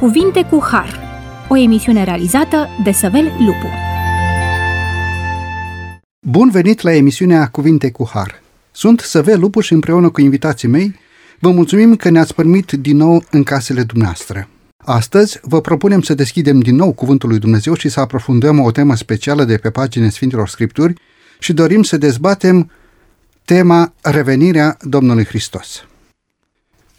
Cuvinte cu Har, o emisiune realizată de Săvel Lupu. Bun venit la emisiunea Cuvinte cu Har. Sunt Săvel Lupu și împreună cu invitații mei vă mulțumim că ne-ați permit din nou în casele dumneavoastră. Astăzi vă propunem să deschidem din nou Cuvântul lui Dumnezeu și să aprofundăm o temă specială de pe pagine Sfintelor Scripturi și dorim să dezbatem tema Revenirea Domnului Hristos.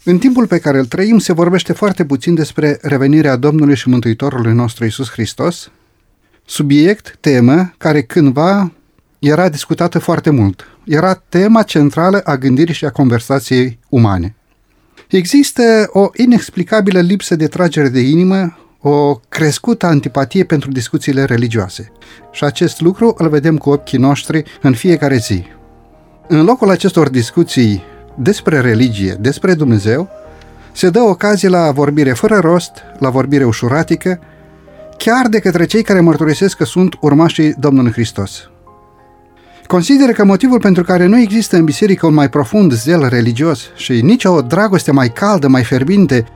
În timpul pe care îl trăim se vorbește foarte puțin despre revenirea Domnului și Mântuitorului nostru Isus Hristos, subiect, temă, care cândva era discutată foarte mult. Era tema centrală a gândirii și a conversației umane. Există o inexplicabilă lipsă de tragere de inimă, o crescută antipatie pentru discuțiile religioase. Și acest lucru îl vedem cu ochii noștri în fiecare zi. În locul acestor discuții despre religie, despre Dumnezeu, se dă ocazie la vorbire fără rost, la vorbire ușuratică, chiar de către cei care mărturisesc că sunt urmașii Domnului Hristos. Consideră că motivul pentru care nu există în biserică un mai profund zel religios și nici o dragoste mai caldă, mai ferbinte,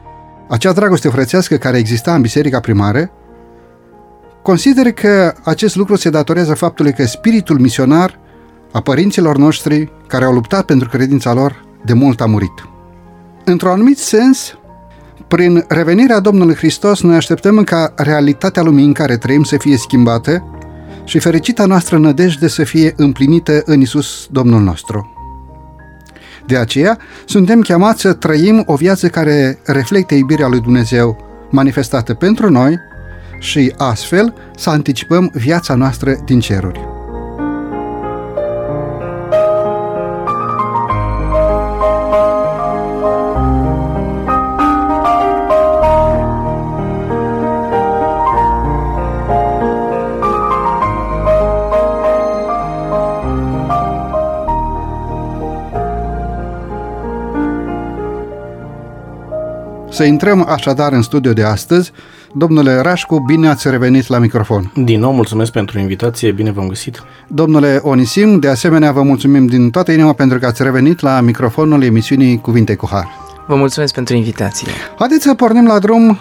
acea dragoste frățească care exista în biserica primară, consideră că acest lucru se datorează faptului că spiritul misionar a părinților noștri care au luptat pentru credința lor de mult a murit. Într-un anumit sens, prin revenirea Domnului Hristos, noi așteptăm ca realitatea lumii în care trăim să fie schimbată și fericita noastră nădejde să fie împlinită în Isus Domnul nostru. De aceea, suntem chemați să trăim o viață care reflectă iubirea lui Dumnezeu manifestată pentru noi și astfel să anticipăm viața noastră din ceruri. Să intrăm așadar în studio de astăzi. Domnule Rașcu, bine ați revenit la microfon. Din nou, mulțumesc pentru invitație, bine v-am găsit. Domnule Onisim, de asemenea vă mulțumim din toată inima pentru că ați revenit la microfonul emisiunii Cuvinte cu Har. Vă mulțumesc pentru invitație. Haideți să pornim la drum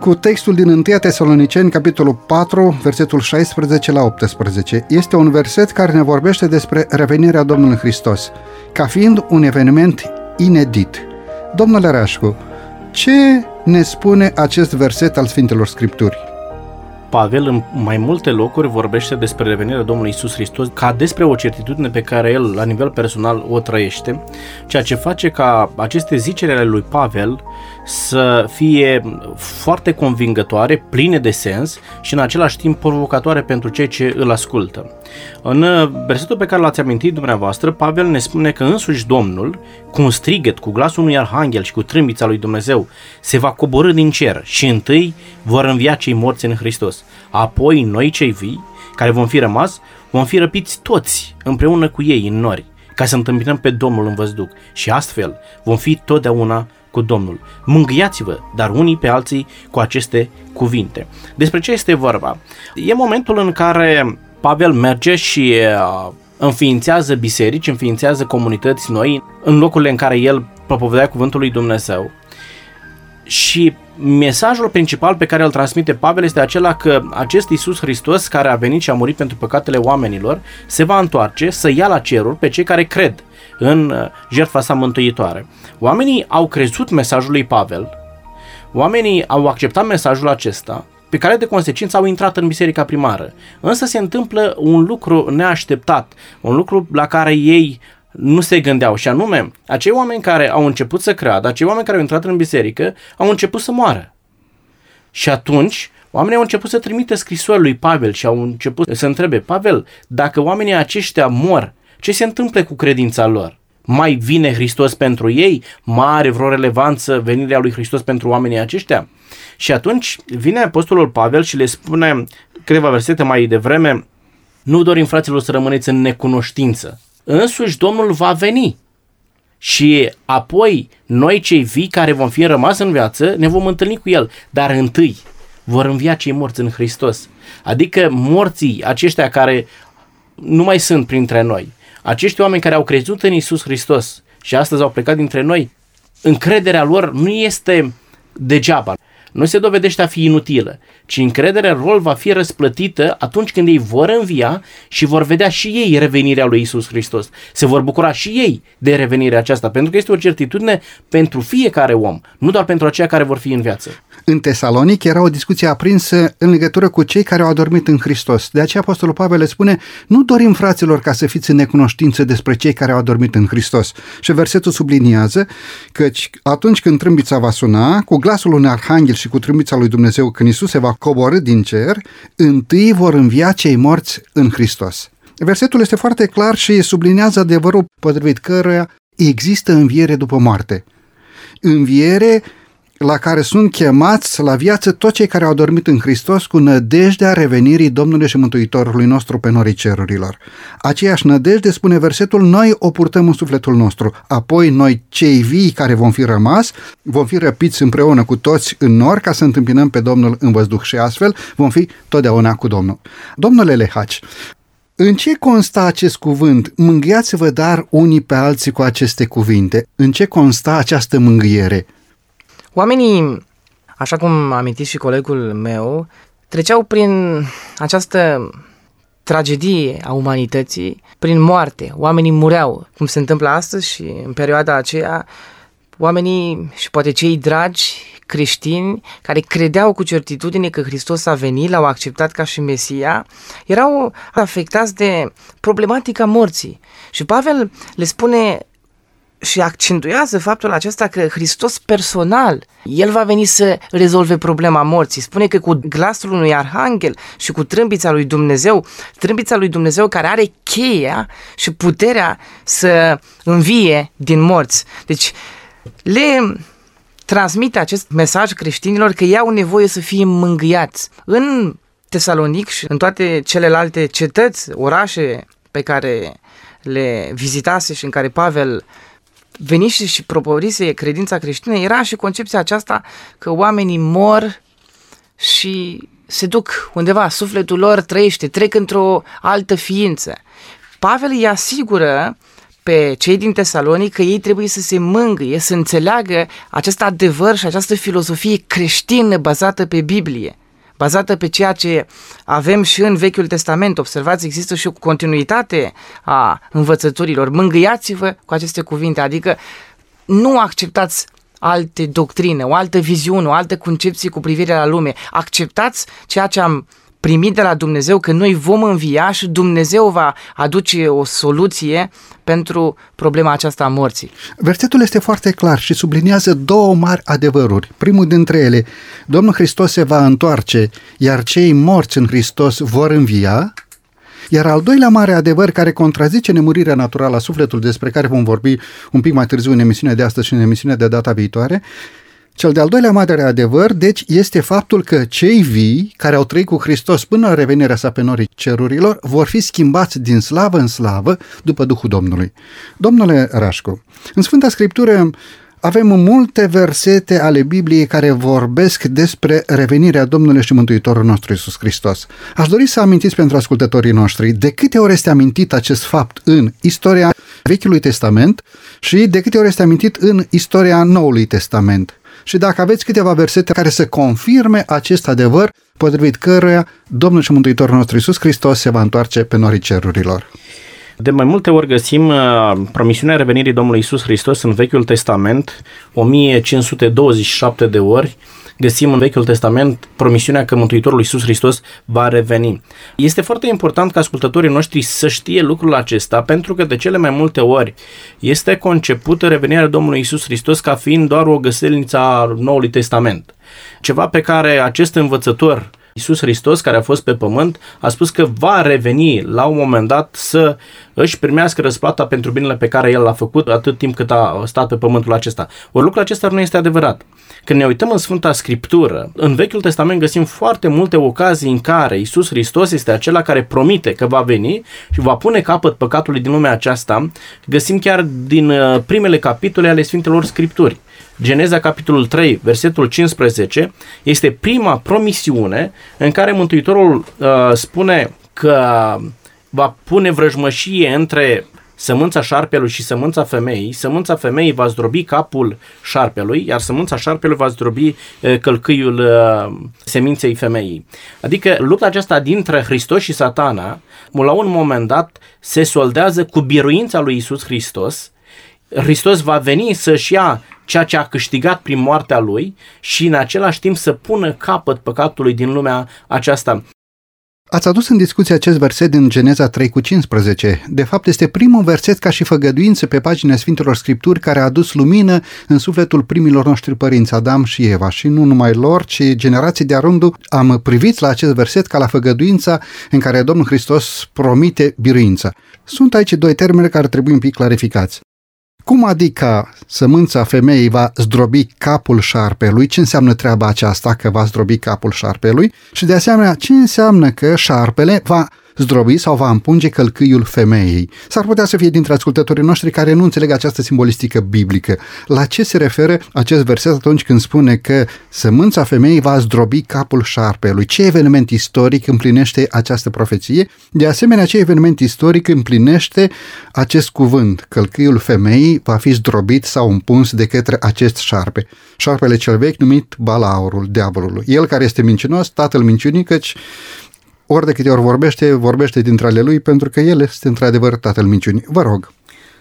cu textul din 1 Tesaloniceni, capitolul 4, versetul 16 la 18. Este un verset care ne vorbește despre revenirea Domnului Hristos, ca fiind un eveniment inedit. Domnule Rașcu, ce ne spune acest verset al Sfintelor Scripturi? Pavel în mai multe locuri vorbește despre revenirea Domnului Isus Hristos ca despre o certitudine pe care el la nivel personal o trăiește, ceea ce face ca aceste zicere ale lui Pavel să fie foarte convingătoare, pline de sens și în același timp provocatoare pentru cei ce îl ascultă. În versetul pe care l-ați amintit dumneavoastră, Pavel ne spune că însuși Domnul, cu un strigăt, cu glasul unui arhanghel și cu trâmbița lui Dumnezeu, se va coborâ din cer și întâi vor învia cei morți în Hristos. Apoi noi cei vii, care vom fi rămas, vom fi răpiți toți împreună cu ei în nori, ca să întâmpinăm pe Domnul în văzduc și astfel vom fi totdeauna cu Domnul. Mângâiați-vă, dar unii pe alții cu aceste cuvinte. Despre ce este vorba? E momentul în care Pavel merge și uh, înființează biserici, înființează comunități noi în locurile în care el propovedea cuvântul lui Dumnezeu. Și mesajul principal pe care îl transmite Pavel este acela că acest Isus Hristos care a venit și a murit pentru păcatele oamenilor se va întoarce să ia la ceruri pe cei care cred în uh, jertfa sa mântuitoare. Oamenii au crezut mesajul lui Pavel, oamenii au acceptat mesajul acesta, pe care de consecință au intrat în biserica primară. Însă se întâmplă un lucru neașteptat, un lucru la care ei nu se gândeau și anume, acei oameni care au început să creadă, acei oameni care au intrat în biserică, au început să moară. Și atunci, oamenii au început să trimită scrisori lui Pavel și au început să întrebe, Pavel, dacă oamenii aceștia mor, ce se întâmplă cu credința lor? Mai vine Hristos pentru ei? Mai are vreo relevanță venirea lui Hristos pentru oamenii aceștia? Și atunci vine Apostolul Pavel și le spune câteva versete mai devreme, nu dorim fraților să rămâneți în necunoștință. Însuși Domnul va veni. Și apoi noi cei vii care vom fi rămas în viață ne vom întâlni cu El. Dar întâi vor învia cei morți în Hristos. Adică morții aceștia care nu mai sunt printre noi. Acești oameni care au crezut în Isus Hristos și astăzi au plecat dintre noi, încrederea lor nu este degeaba. Nu se dovedește a fi inutilă, ci încrederea rol va fi răsplătită atunci când ei vor învia și vor vedea și ei revenirea lui Isus Hristos. Se vor bucura și ei de revenirea aceasta, pentru că este o certitudine pentru fiecare om, nu doar pentru aceia care vor fi în viață. În Tesalonic era o discuție aprinsă în legătură cu cei care au adormit în Hristos. De aceea Apostolul Pavel le spune, nu dorim fraților ca să fiți în necunoștință despre cei care au adormit în Hristos. Și versetul subliniază că atunci când trâmbița va suna, cu glasul unui arhanghel și cu trâmbița lui Dumnezeu, când Isus se va coborâ din cer, întâi vor învia cei morți în Hristos. Versetul este foarte clar și sublinează adevărul potrivit căruia există înviere după moarte. Înviere la care sunt chemați la viață toți cei care au dormit în Hristos cu nădejdea revenirii Domnului și Mântuitorului nostru pe norii cerurilor. Aceeași nădejde, spune versetul, noi o purtăm în sufletul nostru. Apoi noi, cei vii care vom fi rămas, vom fi răpiți împreună cu toți în nor ca să întâmpinăm pe Domnul în văzduh și astfel vom fi totdeauna cu Domnul. Domnule Lehaci, în ce constă acest cuvânt? Mângâiați-vă dar unii pe alții cu aceste cuvinte. În ce constă această mângâiere? Oamenii, așa cum a amintit și colegul meu, treceau prin această tragedie a umanității, prin moarte. Oamenii mureau, cum se întâmplă astăzi și în perioada aceea, oamenii și poate cei dragi creștini care credeau cu certitudine că Hristos a venit, l-au acceptat ca și Mesia, erau afectați de problematica morții. Și Pavel le spune și accentuează faptul acesta că Hristos personal, El va veni să rezolve problema morții. Spune că cu glasul unui arhanghel și cu trâmbița lui Dumnezeu, trâmbița lui Dumnezeu care are cheia și puterea să învie din morți. Deci le transmite acest mesaj creștinilor că ei au nevoie să fie mângâiați. În Tesalonic și în toate celelalte cetăți, orașe pe care le vizitase și în care Pavel venise și proporise credința creștină, era și concepția aceasta că oamenii mor și se duc undeva, sufletul lor trăiește, trec într-o altă ființă. Pavel îi asigură pe cei din Tesalonic că ei trebuie să se mângâie, să înțeleagă acest adevăr și această filozofie creștină bazată pe Biblie bazată pe ceea ce avem și în Vechiul Testament. Observați, există și o continuitate a învățăturilor. Mângâiați-vă cu aceste cuvinte, adică nu acceptați alte doctrine, o altă viziune, o altă concepție cu privire la lume. Acceptați ceea ce am primit de la Dumnezeu că noi vom învia și Dumnezeu va aduce o soluție pentru problema aceasta a morții. Versetul este foarte clar și subliniază două mari adevăruri. Primul dintre ele, Domnul Hristos se va întoarce, iar cei morți în Hristos vor învia, iar al doilea mare adevăr care contrazice nemurirea naturală a sufletului, despre care vom vorbi un pic mai târziu în emisiunea de astăzi și în emisiunea de data viitoare, cel de-al doilea mare adevăr, deci, este faptul că cei vii, care au trăit cu Hristos până la revenirea sa pe norii cerurilor, vor fi schimbați din slavă în slavă după Duhul Domnului. Domnule Rașcu, în Sfânta Scriptură avem multe versete ale Bibliei care vorbesc despre revenirea Domnului și Mântuitorul nostru Isus Hristos. Aș dori să amintiți pentru ascultătorii noștri de câte ori este amintit acest fapt în istoria Vechiului Testament și de câte ori este amintit în istoria Noului Testament și dacă aveți câteva versete care să confirme acest adevăr, potrivit căruia Domnul și Mântuitorul nostru Iisus Hristos se va întoarce pe norii cerurilor. De mai multe ori găsim uh, promisiunea revenirii Domnului Isus Hristos în Vechiul Testament, 1527 de ori, găsim în Vechiul Testament promisiunea că Mântuitorul Iisus Hristos va reveni. Este foarte important ca ascultătorii noștri să știe lucrul acesta, pentru că de cele mai multe ori este concepută revenirea Domnului Iisus Hristos ca fiind doar o găselniță a Noului Testament. Ceva pe care acest învățător Iisus Hristos, care a fost pe pământ, a spus că va reveni la un moment dat să își primească răsplata pentru binele pe care El l-a făcut atât timp cât a stat pe pământul acesta. Ori lucrul acesta nu este adevărat. Când ne uităm în Sfânta Scriptură, în Vechiul Testament găsim foarte multe ocazii în care Isus Hristos este acela care promite că va veni și va pune capăt păcatului din lumea aceasta. Găsim chiar din uh, primele capitole ale Sfintelor Scripturi. Geneza capitolul 3, versetul 15, este prima promisiune în care Mântuitorul uh, spune că va pune vrăjmășie între sămânța șarpelui și sămânța femeii, sămânța femeii va zdrobi capul șarpelui, iar sămânța șarpelui va zdrobi călcâiul seminței femeii. Adică lupta aceasta dintre Hristos și satana, la un moment dat, se soldează cu biruința lui Isus Hristos, Hristos va veni să-și ia ceea ce a câștigat prin moartea lui și în același timp să pună capăt păcatului din lumea aceasta. Ați adus în discuție acest verset din Geneza 3 cu 15. De fapt, este primul verset ca și făgăduință pe pagina Sfintelor Scripturi care a adus lumină în sufletul primilor noștri părinți, Adam și Eva. Și nu numai lor, ci generații de-a rândul am privit la acest verset ca la făgăduința în care Domnul Hristos promite biruința. Sunt aici doi termeni care trebuie un pic clarificați. Cum adică sămânța femeii va zdrobi capul șarpelui? Ce înseamnă treaba aceasta că va zdrobi capul șarpelui? Și de asemenea, ce înseamnă că șarpele va zdrobi sau va împunge călcâiul femeii. S-ar putea să fie dintre ascultătorii noștri care nu înțeleg această simbolistică biblică. La ce se referă acest verset atunci când spune că sămânța femeii va zdrobi capul șarpelui? Ce eveniment istoric împlinește această profeție? De asemenea, ce eveniment istoric împlinește acest cuvânt? Călcâiul femeii va fi zdrobit sau împuns de către acest șarpe. Șarpele cel vechi numit Balaurul, diavolului. El care este mincinos, tatăl minciunii, căci ori de câte ori vorbește, vorbește dintre ale lui, pentru că el este într-adevăr tatăl minciunii. Vă rog.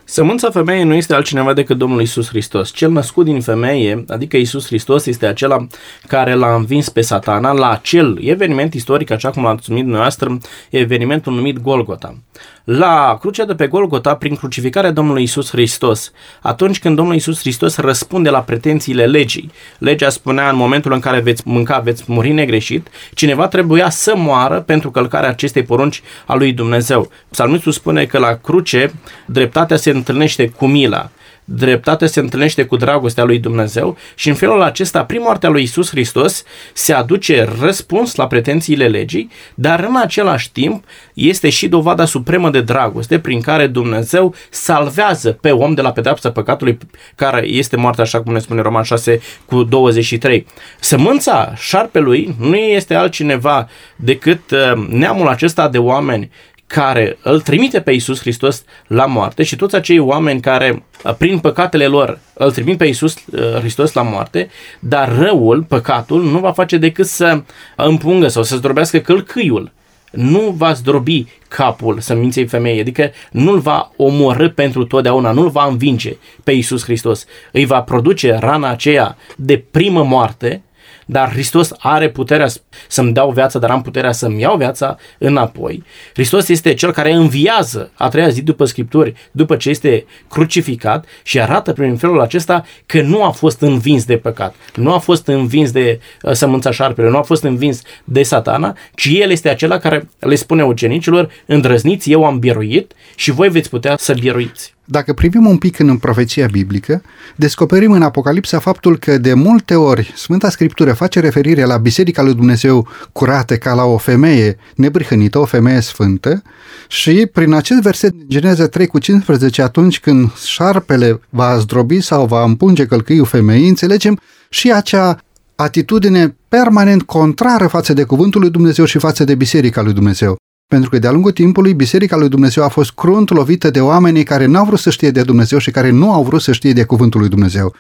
Sămânța femeii nu este altcineva decât Domnul Isus Hristos. Cel născut din femeie, adică Isus Hristos, este acela care l-a învins pe satana la acel eveniment istoric, așa cum l-ați numit dumneavoastră, evenimentul numit Golgota la crucea de pe Golgota prin crucificarea Domnului Isus Hristos. Atunci când Domnul Isus Hristos răspunde la pretențiile legii. Legea spunea în momentul în care veți mânca, veți muri negreșit, cineva trebuia să moară pentru călcarea acestei porunci a lui Dumnezeu. Psalmistul spune că la cruce dreptatea se întâlnește cu mila dreptatea se întâlnește cu dragostea lui Dumnezeu și în felul acesta, prin moartea lui Isus Hristos, se aduce răspuns la pretențiile legii, dar în același timp este și dovada supremă de dragoste prin care Dumnezeu salvează pe om de la pedepsa păcatului care este moartea, așa cum ne spune Roman 6 cu 23. Sămânța șarpelui nu este altcineva decât uh, neamul acesta de oameni care îl trimite pe Isus Hristos la moarte și toți acei oameni care, uh, prin păcatele lor, îl trimit pe Isus uh, Hristos la moarte, dar răul, păcatul, nu va face decât să împungă sau să zdrobească călcâiul. Nu va zdrobi capul săminței femeii, adică nu-l va omorâ pentru totdeauna, nu-l va învinge pe Isus Hristos. Îi va produce rana aceea de primă moarte, dar Hristos are puterea să-mi dau viața, dar am puterea să-mi iau viața înapoi. Hristos este cel care înviază a treia zi după Scripturi, după ce este crucificat și arată prin felul acesta că nu a fost învins de păcat, nu a fost învins de uh, sămânța șarpele, nu a fost învins de satana, ci El este acela care le spune ucenicilor, îndrăzniți, eu am biruit și voi veți putea să biruiți. Dacă privim un pic în profeția biblică, descoperim în Apocalipsa faptul că de multe ori Sfânta Scriptură face referire la Biserica lui Dumnezeu curată ca la o femeie nebrihănită, o femeie sfântă și prin acest verset Geneza 3 cu 15, atunci când șarpele va zdrobi sau va împunge călcâiul femeii, înțelegem și acea atitudine permanent contrară față de cuvântul lui Dumnezeu și față de Biserica lui Dumnezeu. Pentru că de-a lungul timpului, Biserica lui Dumnezeu a fost crunt lovită de oamenii care n-au vrut să știe de Dumnezeu și care nu au vrut să știe de cuvântul lui Dumnezeu.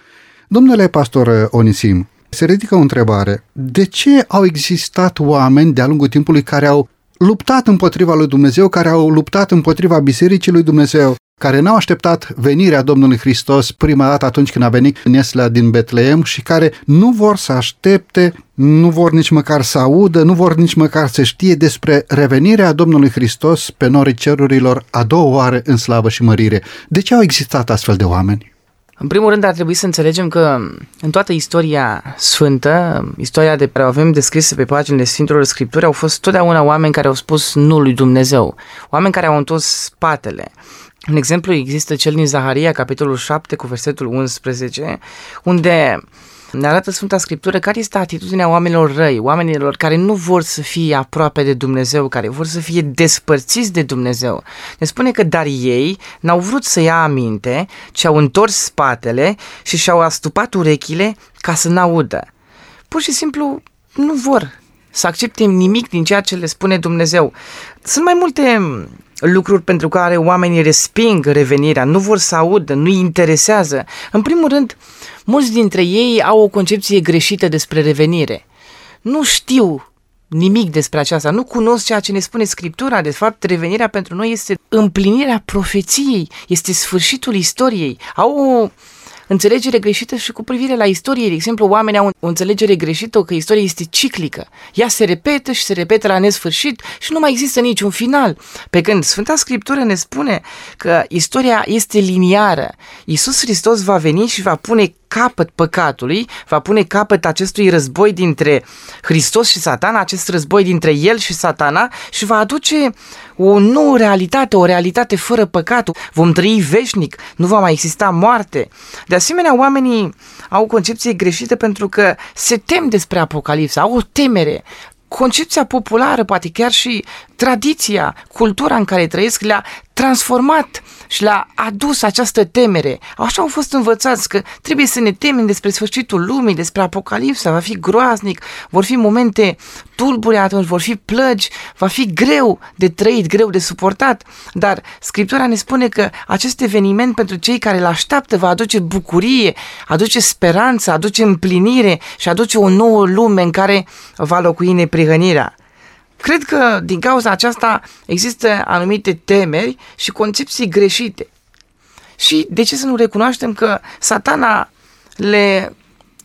Domnule pastor Onisim, se ridică o întrebare. De ce au existat oameni de-a lungul timpului care au luptat împotriva lui Dumnezeu, care au luptat împotriva Bisericii lui Dumnezeu, care n-au așteptat venirea Domnului Hristos prima dată atunci când a venit în Esla din Betleem și care nu vor să aștepte, nu vor nici măcar să audă, nu vor nici măcar să știe despre revenirea Domnului Hristos pe norii cerurilor a doua oară în slavă și mărire. De ce au existat astfel de oameni? În primul rând ar trebui să înțelegem că în toată istoria sfântă, istoria de care avem descrisă pe paginile Sfintelor Scripturi, au fost totdeauna oameni care au spus nu lui Dumnezeu, oameni care au întors spatele. Un exemplu există cel din Zaharia, capitolul 7, cu versetul 11, unde ne arată Sfânta Scriptură care este atitudinea oamenilor răi, oamenilor care nu vor să fie aproape de Dumnezeu, care vor să fie despărțiți de Dumnezeu. Ne spune că dar ei n-au vrut să ia aminte, ci au întors spatele și și-au astupat urechile ca să n-audă. Pur și simplu nu vor să accepte nimic din ceea ce le spune Dumnezeu. Sunt mai multe lucruri pentru care oamenii resping revenirea, nu vor să audă, nu interesează. În primul rând, mulți dintre ei au o concepție greșită despre revenire. Nu știu nimic despre aceasta, nu cunosc ceea ce ne spune Scriptura. De fapt, revenirea pentru noi este împlinirea profeției, este sfârșitul istoriei. Au o înțelegere greșită și cu privire la istorie. De exemplu, oamenii au o înțelegere greșită că istoria este ciclică. Ea se repetă și se repetă la nesfârșit și nu mai există niciun final. Pe când Sfânta Scriptură ne spune că istoria este liniară. Iisus Hristos va veni și va pune capăt păcatului, va pune capăt acestui război dintre Hristos și satana, acest război dintre el și satana și va aduce o nouă realitate, o realitate fără păcat. Vom trăi veșnic, nu va mai exista moarte. De asemenea, oamenii au o concepție greșită pentru că se tem despre Apocalipsa, au o temere concepția populară, poate chiar și tradiția, cultura în care trăiesc le-a transformat și le-a adus această temere. Așa au fost învățați că trebuie să ne temem despre sfârșitul lumii, despre apocalipsa, va fi groaznic, vor fi momente tulbure atunci, vor fi plăgi, va fi greu de trăit, greu de suportat, dar Scriptura ne spune că acest eveniment pentru cei care îl așteaptă va aduce bucurie, aduce speranță, aduce împlinire și aduce o nouă lume în care va locui neprihănirea. Cred că din cauza aceasta există anumite temeri și concepții greșite. Și de ce să nu recunoaștem că satana le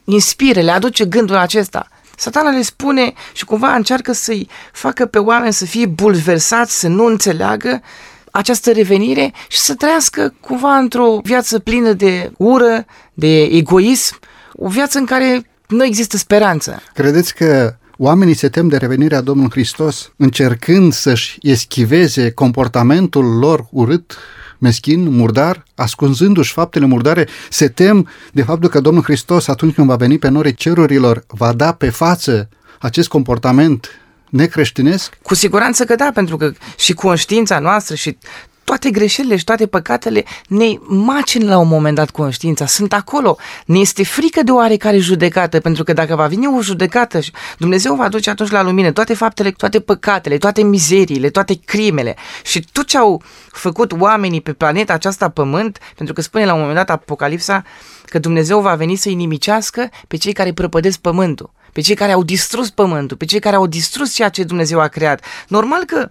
inspire, le aduce gândul acesta? Satana le spune și cumva încearcă să-i facă pe oameni să fie bulversați, să nu înțeleagă această revenire și să trăiască cumva într-o viață plină de ură, de egoism, o viață în care nu există speranță. Credeți că Oamenii se tem de revenirea Domnului Hristos, încercând să-și eschiveze comportamentul lor urât, meschin, murdar, ascunzându-și faptele murdare, se tem de faptul că Domnul Hristos, atunci când va veni pe norii cerurilor, va da pe față acest comportament necreștinesc? Cu siguranță că da, pentru că și conștiința noastră și toate greșelile și toate păcatele ne macin la un moment dat conștiința, sunt acolo. Ne este frică de oarecare judecată, pentru că dacă va veni o judecată și Dumnezeu va duce atunci la lumină toate faptele, toate păcatele, toate mizeriile, toate crimele și tot ce au făcut oamenii pe planeta aceasta pământ, pentru că spune la un moment dat Apocalipsa că Dumnezeu va veni să-i nimicească pe cei care prăpădesc pământul pe cei care au distrus pământul, pe cei care au distrus ceea ce Dumnezeu a creat. Normal că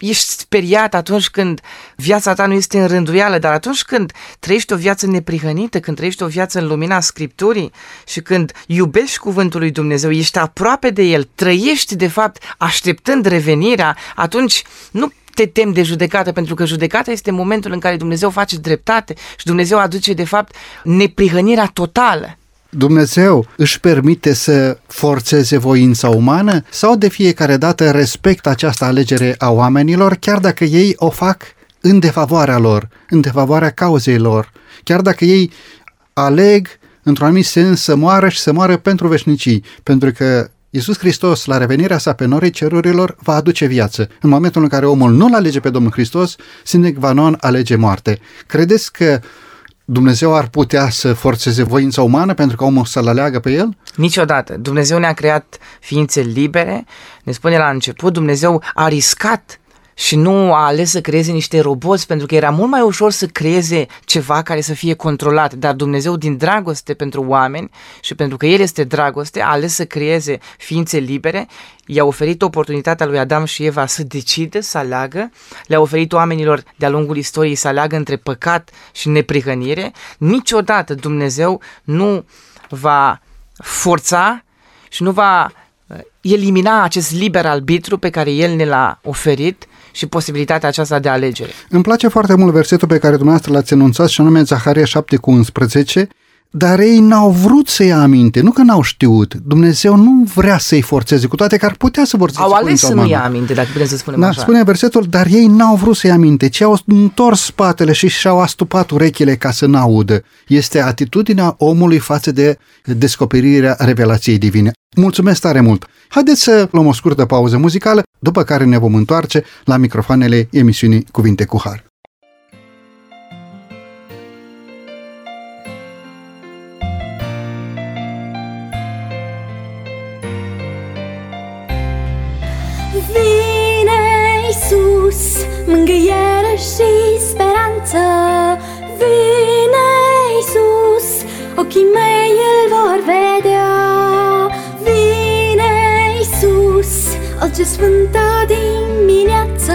ești speriat atunci când viața ta nu este în rânduială, dar atunci când trăiești o viață neprihănită, când trăiești o viață în lumina Scripturii și când iubești cuvântul lui Dumnezeu, ești aproape de el, trăiești de fapt așteptând revenirea, atunci nu te tem de judecată, pentru că judecata este momentul în care Dumnezeu face dreptate și Dumnezeu aduce de fapt neprihănirea totală. Dumnezeu își permite să forțeze voința umană sau de fiecare dată respectă această alegere a oamenilor, chiar dacă ei o fac în defavoarea lor, în defavoarea cauzei lor, chiar dacă ei aleg într-un anumit sens să moară și să moară pentru veșnicii, pentru că Iisus Hristos, la revenirea sa pe norii cerurilor, va aduce viață. În momentul în care omul nu-L alege pe Domnul Hristos, sine qua non alege moarte. Credeți că Dumnezeu ar putea să forțeze voința umană pentru că omul să-l aleagă pe el? Niciodată. Dumnezeu ne-a creat ființe libere. Ne spune la început, Dumnezeu a riscat și nu a ales să creeze niște roboți pentru că era mult mai ușor să creeze ceva care să fie controlat, dar Dumnezeu din dragoste pentru oameni și pentru că El este dragoste a ales să creeze ființe libere, i-a oferit oportunitatea lui Adam și Eva să decide, să aleagă, le-a oferit oamenilor de-a lungul istoriei să aleagă între păcat și neprihănire, niciodată Dumnezeu nu va forța și nu va uh, elimina acest liber arbitru pe care El ne l-a oferit și posibilitatea aceasta de alegere. Îmi place foarte mult versetul pe care dumneavoastră l-ați enunțat și anume Zaharia 7 cu 11, dar ei n-au vrut să ia aminte, nu că n-au știut. Dumnezeu nu vrea să-i forțeze, cu toate că ar putea să forțeze. Au ales să nu ia aminte, dacă putem să spunem da, așa. Spune versetul, dar ei n-au vrut să ia aminte, ci au întors spatele și și-au astupat urechile ca să n-audă. Este atitudinea omului față de descoperirea revelației divine. Mulțumesc tare mult! Haideți să luăm o scurtă pauză muzicală, după care ne vom întoarce la microfoanele emisiunii Cuvinte cu Har. Mângâiere și speranță. Vine Iisus, ochii mei îl vor vedea. Vine Iisus, o ce sfântă dimineață.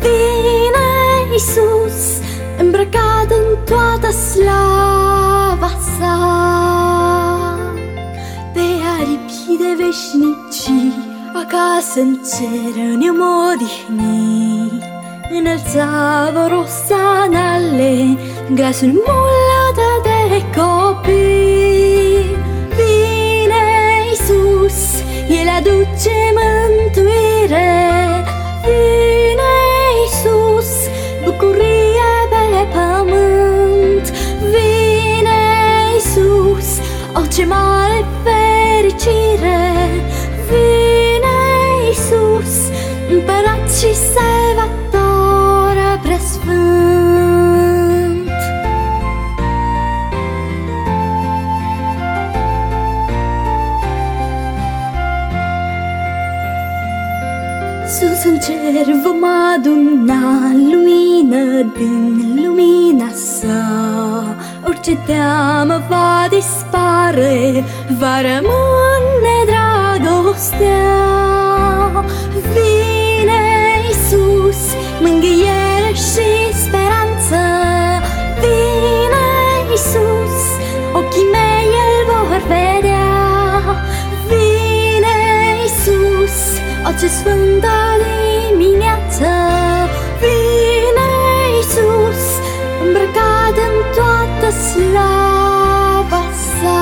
Vine Iisus, îmbrăcat în toată slava sa. Pe aripi de veșnicii Acasă în cer ne-am odihnit Înălța vor osanale Glasul mulată de copii. Vine Iisus, El aduce mântuire. Vine Iisus, bucurie pe pământ. Vine Iisus, o ce mare fericire cer vom aduna lumină din lumina sa. Orice teamă va dispare, va rămâne dragostea. Vine Iisus, mângâiere Iisus, o ce sfântă dimineață Vine Iisus, îmbrăcat în toată slava sa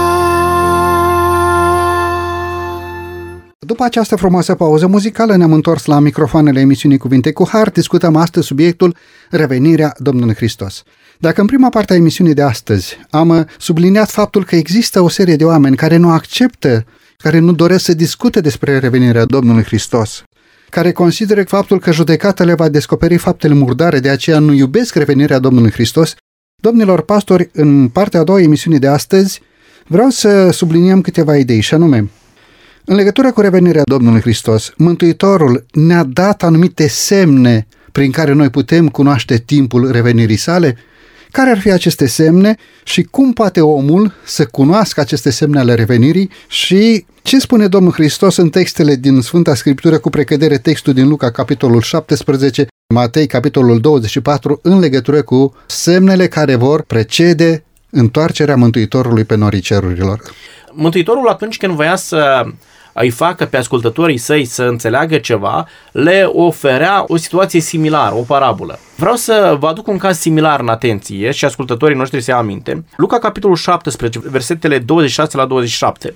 După această frumoasă pauză muzicală ne-am întors la microfoanele emisiunii Cuvinte cu Har. Discutăm astăzi subiectul Revenirea Domnului Hristos. Dacă în prima parte a emisiunii de astăzi am subliniat faptul că există o serie de oameni care nu acceptă, care nu doresc să discute despre revenirea Domnului Hristos, care consideră faptul că judecata le va descoperi faptele murdare, de aceea nu iubesc revenirea Domnului Hristos, domnilor pastori, în partea a doua emisiunii de astăzi, vreau să subliniem câteva idei, și anume, în legătură cu revenirea Domnului Hristos, Mântuitorul ne-a dat anumite semne prin care noi putem cunoaște timpul revenirii sale? Care ar fi aceste semne și cum poate omul să cunoască aceste semne ale revenirii și ce spune Domnul Hristos în textele din Sfânta Scriptură cu precădere textul din Luca capitolul 17, Matei capitolul 24 în legătură cu semnele care vor precede întoarcerea Mântuitorului pe norii cerurilor? Mântuitorul atunci când voia să îi facă pe ascultătorii săi să înțeleagă ceva, le oferea o situație similară, o parabolă. Vreau să vă aduc un caz similar în atenție și ascultătorii noștri se aminte. Luca, capitolul 17, versetele 26 la 27.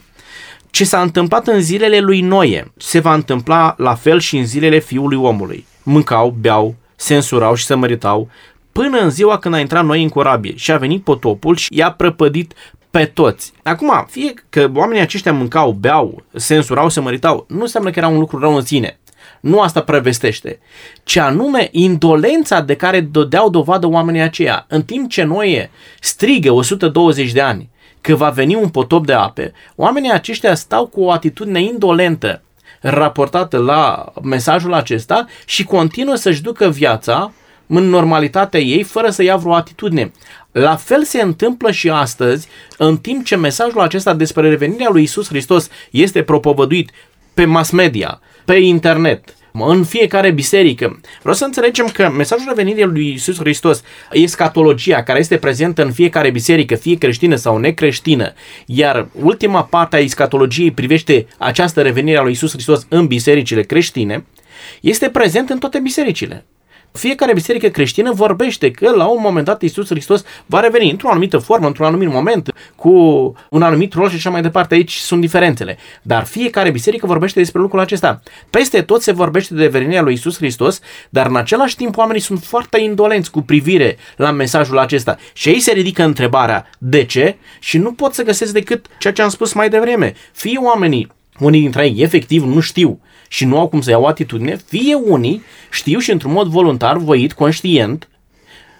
Ce s-a întâmplat în zilele lui Noe, se va întâmpla la fel și în zilele fiului omului. Mâncau, beau, se însurau și se măritau, până în ziua când a intrat noi în corabie și a venit potopul și i-a prăpădit pe toți. Acum, fie că oamenii aceștia mâncau, beau, se însurau, se măritau, nu înseamnă că era un lucru rău în sine. Nu asta prevestește, ci anume indolența de care dădeau dovadă oamenii aceia. În timp ce Noe strigă 120 de ani că va veni un potop de ape, oamenii aceștia stau cu o atitudine indolentă raportată la mesajul acesta și continuă să-și ducă viața în normalitatea ei fără să ia vreo atitudine. La fel se întâmplă și astăzi, în timp ce mesajul acesta despre revenirea lui Isus Hristos este propovăduit pe mass media, pe internet, în fiecare biserică. Vreau să înțelegem că mesajul revenirii lui Isus Hristos, escatologia care este prezentă în fiecare biserică, fie creștină sau necreștină, iar ultima parte a escatologiei privește această revenire a lui Isus Hristos în bisericile creștine, este prezent în toate bisericile. Fiecare biserică creștină vorbește că la un moment dat Iisus Hristos va reveni într-o anumită formă, într-un anumit moment, cu un anumit rol și așa mai departe. Aici sunt diferențele. Dar fiecare biserică vorbește despre lucrul acesta. Peste tot se vorbește de venirea lui Iisus Hristos, dar în același timp oamenii sunt foarte indolenți cu privire la mesajul acesta. Și ei se ridică întrebarea de ce și nu pot să găsesc decât ceea ce am spus mai devreme. Fie oamenii unii dintre ei efectiv nu știu și nu au cum să iau atitudine, fie unii știu și într-un mod voluntar, voit, conștient,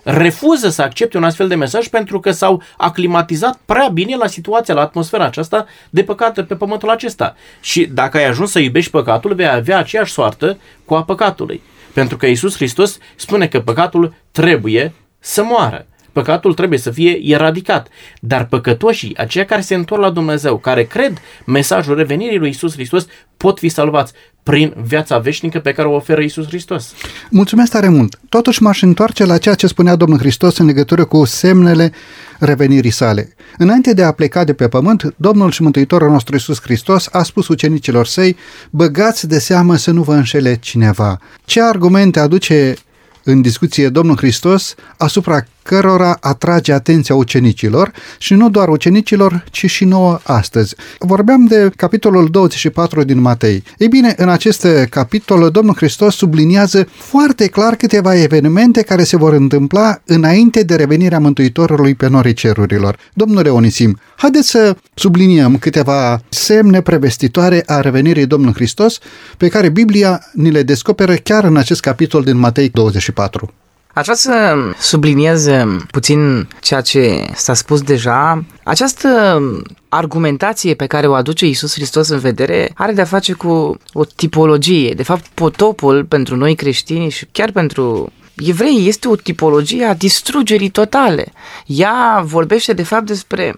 refuză să accepte un astfel de mesaj pentru că s-au aclimatizat prea bine la situația, la atmosfera aceasta de păcat pe pământul acesta. Și dacă ai ajuns să iubești păcatul, vei avea aceeași soartă cu a păcatului. Pentru că Isus Hristos spune că păcatul trebuie să moară. Păcatul trebuie să fie eradicat. Dar păcătoșii, aceia care se întorc la Dumnezeu, care cred mesajul revenirii lui Isus Hristos, pot fi salvați prin viața veșnică pe care o oferă Isus Hristos. Mulțumesc tare mult! Totuși m-aș întoarce la ceea ce spunea Domnul Hristos în legătură cu semnele revenirii sale. Înainte de a pleca de pe pământ, Domnul și Mântuitorul nostru Isus Hristos a spus ucenicilor săi, băgați de seamă să nu vă înșele cineva. Ce argumente aduce în discuție Domnul Hristos asupra cărora atrage atenția ucenicilor și nu doar ucenicilor, ci și nouă astăzi. Vorbeam de capitolul 24 din Matei. Ei bine, în acest capitol, Domnul Hristos subliniază foarte clar câteva evenimente care se vor întâmpla înainte de revenirea Mântuitorului pe norii cerurilor. Domnule Onisim, haideți să subliniem câteva semne prevestitoare a revenirii Domnului Hristos pe care Biblia ni le descoperă chiar în acest capitol din Matei 24. Aș vrea să subliniez puțin ceea ce s-a spus deja. Această argumentație pe care o aduce Isus Hristos în vedere are de-a face cu o tipologie. De fapt, potopul pentru noi creștini și chiar pentru evrei este o tipologie a distrugerii totale. Ea vorbește de fapt despre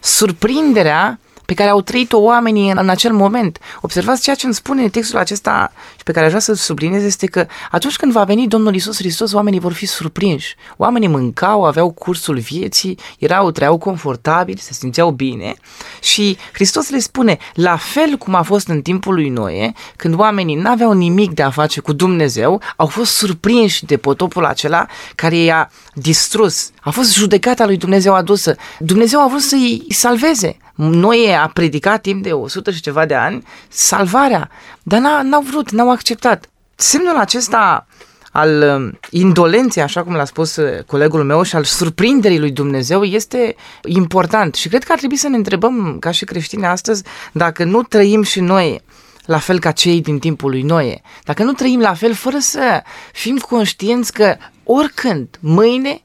surprinderea pe care au trăit-o oamenii în, în acel moment. Observați ceea ce îmi spune textul acesta și pe care aș vrea să subliniez este că atunci când va veni Domnul Isus Hristos, oamenii vor fi surprinși. Oamenii mâncau, aveau cursul vieții, erau, trăiau confortabil, se simțeau bine și Hristos le spune, la fel cum a fost în timpul lui Noe, când oamenii n-aveau nimic de a face cu Dumnezeu, au fost surprinși de potopul acela care i-a distrus. A fost judecata lui Dumnezeu adusă. Dumnezeu a vrut să-i salveze. Noe a predicat timp de 100 și ceva de ani salvarea, dar n-au vrut, n-au acceptat. Semnul acesta al um, indolenței, așa cum l-a spus uh, colegul meu, și al surprinderii lui Dumnezeu este important. Și cred că ar trebui să ne întrebăm, ca și creștini astăzi, dacă nu trăim și noi la fel ca cei din timpul lui Noe. Dacă nu trăim la fel, fără să fim conștienți că oricând, mâine,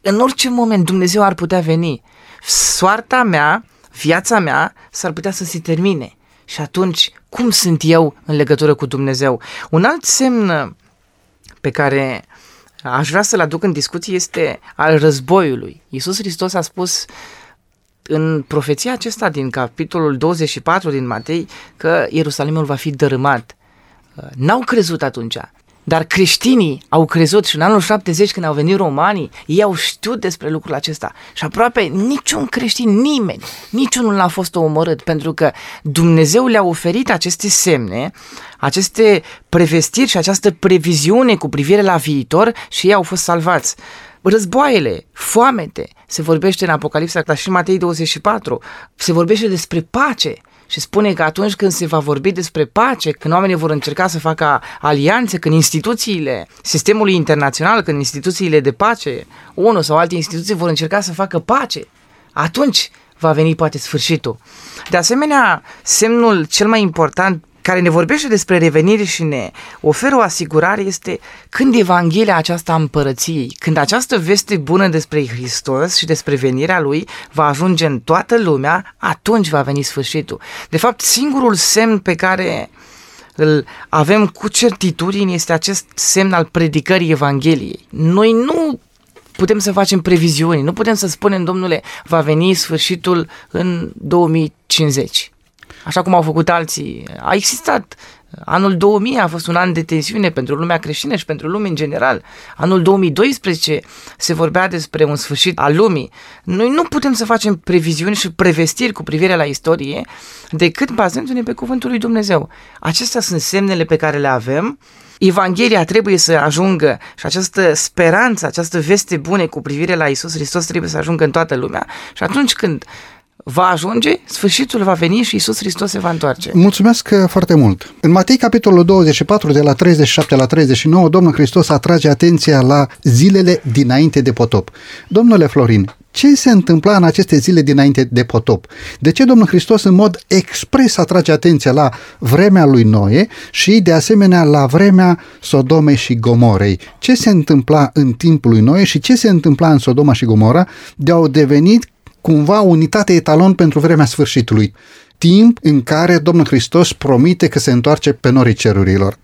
în orice moment Dumnezeu ar putea veni. Soarta mea viața mea s-ar putea să se termine. Și atunci, cum sunt eu în legătură cu Dumnezeu? Un alt semn pe care aș vrea să-l aduc în discuție este al războiului. Iisus Hristos a spus în profeția acesta din capitolul 24 din Matei că Ierusalimul va fi dărâmat. N-au crezut atunci. Dar creștinii au crezut și în anul 70 când au venit romanii, ei au știut despre lucrul acesta. Și aproape niciun creștin, nimeni, niciunul n-a fost omorât pentru că Dumnezeu le-a oferit aceste semne, aceste prevestiri și această previziune cu privire la viitor și ei au fost salvați. Războaiele, foamete, se vorbește în Apocalipsa, dar și în Matei 24, se vorbește despre pace și spune că atunci când se va vorbi despre pace, când oamenii vor încerca să facă alianțe, când instituțiile sistemului internațional, când instituțiile de pace, ONU sau alte instituții vor încerca să facă pace, atunci va veni poate sfârșitul. De asemenea, semnul cel mai important care ne vorbește despre revenire și ne oferă o asigurare este când Evanghelia aceasta a împărăției, când această veste bună despre Hristos și despre venirea Lui va ajunge în toată lumea, atunci va veni sfârșitul. De fapt, singurul semn pe care îl avem cu certitudine este acest semn al predicării Evangheliei. Noi nu putem să facem previziuni, nu putem să spunem, domnule, va veni sfârșitul în 2050 așa cum au făcut alții. A existat Anul 2000 a fost un an de tensiune pentru lumea creștină și pentru lume în general. Anul 2012 se vorbea despre un sfârșit al lumii. Noi nu putem să facem previziuni și prevestiri cu privire la istorie decât bazându-ne pe cuvântul lui Dumnezeu. Acestea sunt semnele pe care le avem. Evanghelia trebuie să ajungă și această speranță, această veste bune cu privire la Isus Hristos trebuie să ajungă în toată lumea. Și atunci când va ajunge, sfârșitul va veni și Isus Hristos se va întoarce. Mulțumesc uh, foarte mult. În Matei, capitolul 24, de la 37 la 39, Domnul Hristos atrage atenția la zilele dinainte de potop. Domnule Florin, ce se întâmpla în aceste zile dinainte de potop? De ce Domnul Hristos în mod expres atrage atenția la vremea lui Noe și de asemenea la vremea Sodomei și Gomorei? Ce se întâmpla în timpul lui Noe și ce se întâmpla în Sodoma și Gomora de au devenit cumva unitate etalon pentru vremea sfârșitului, timp în care Domnul Hristos promite că se întoarce pe norii cerurilor.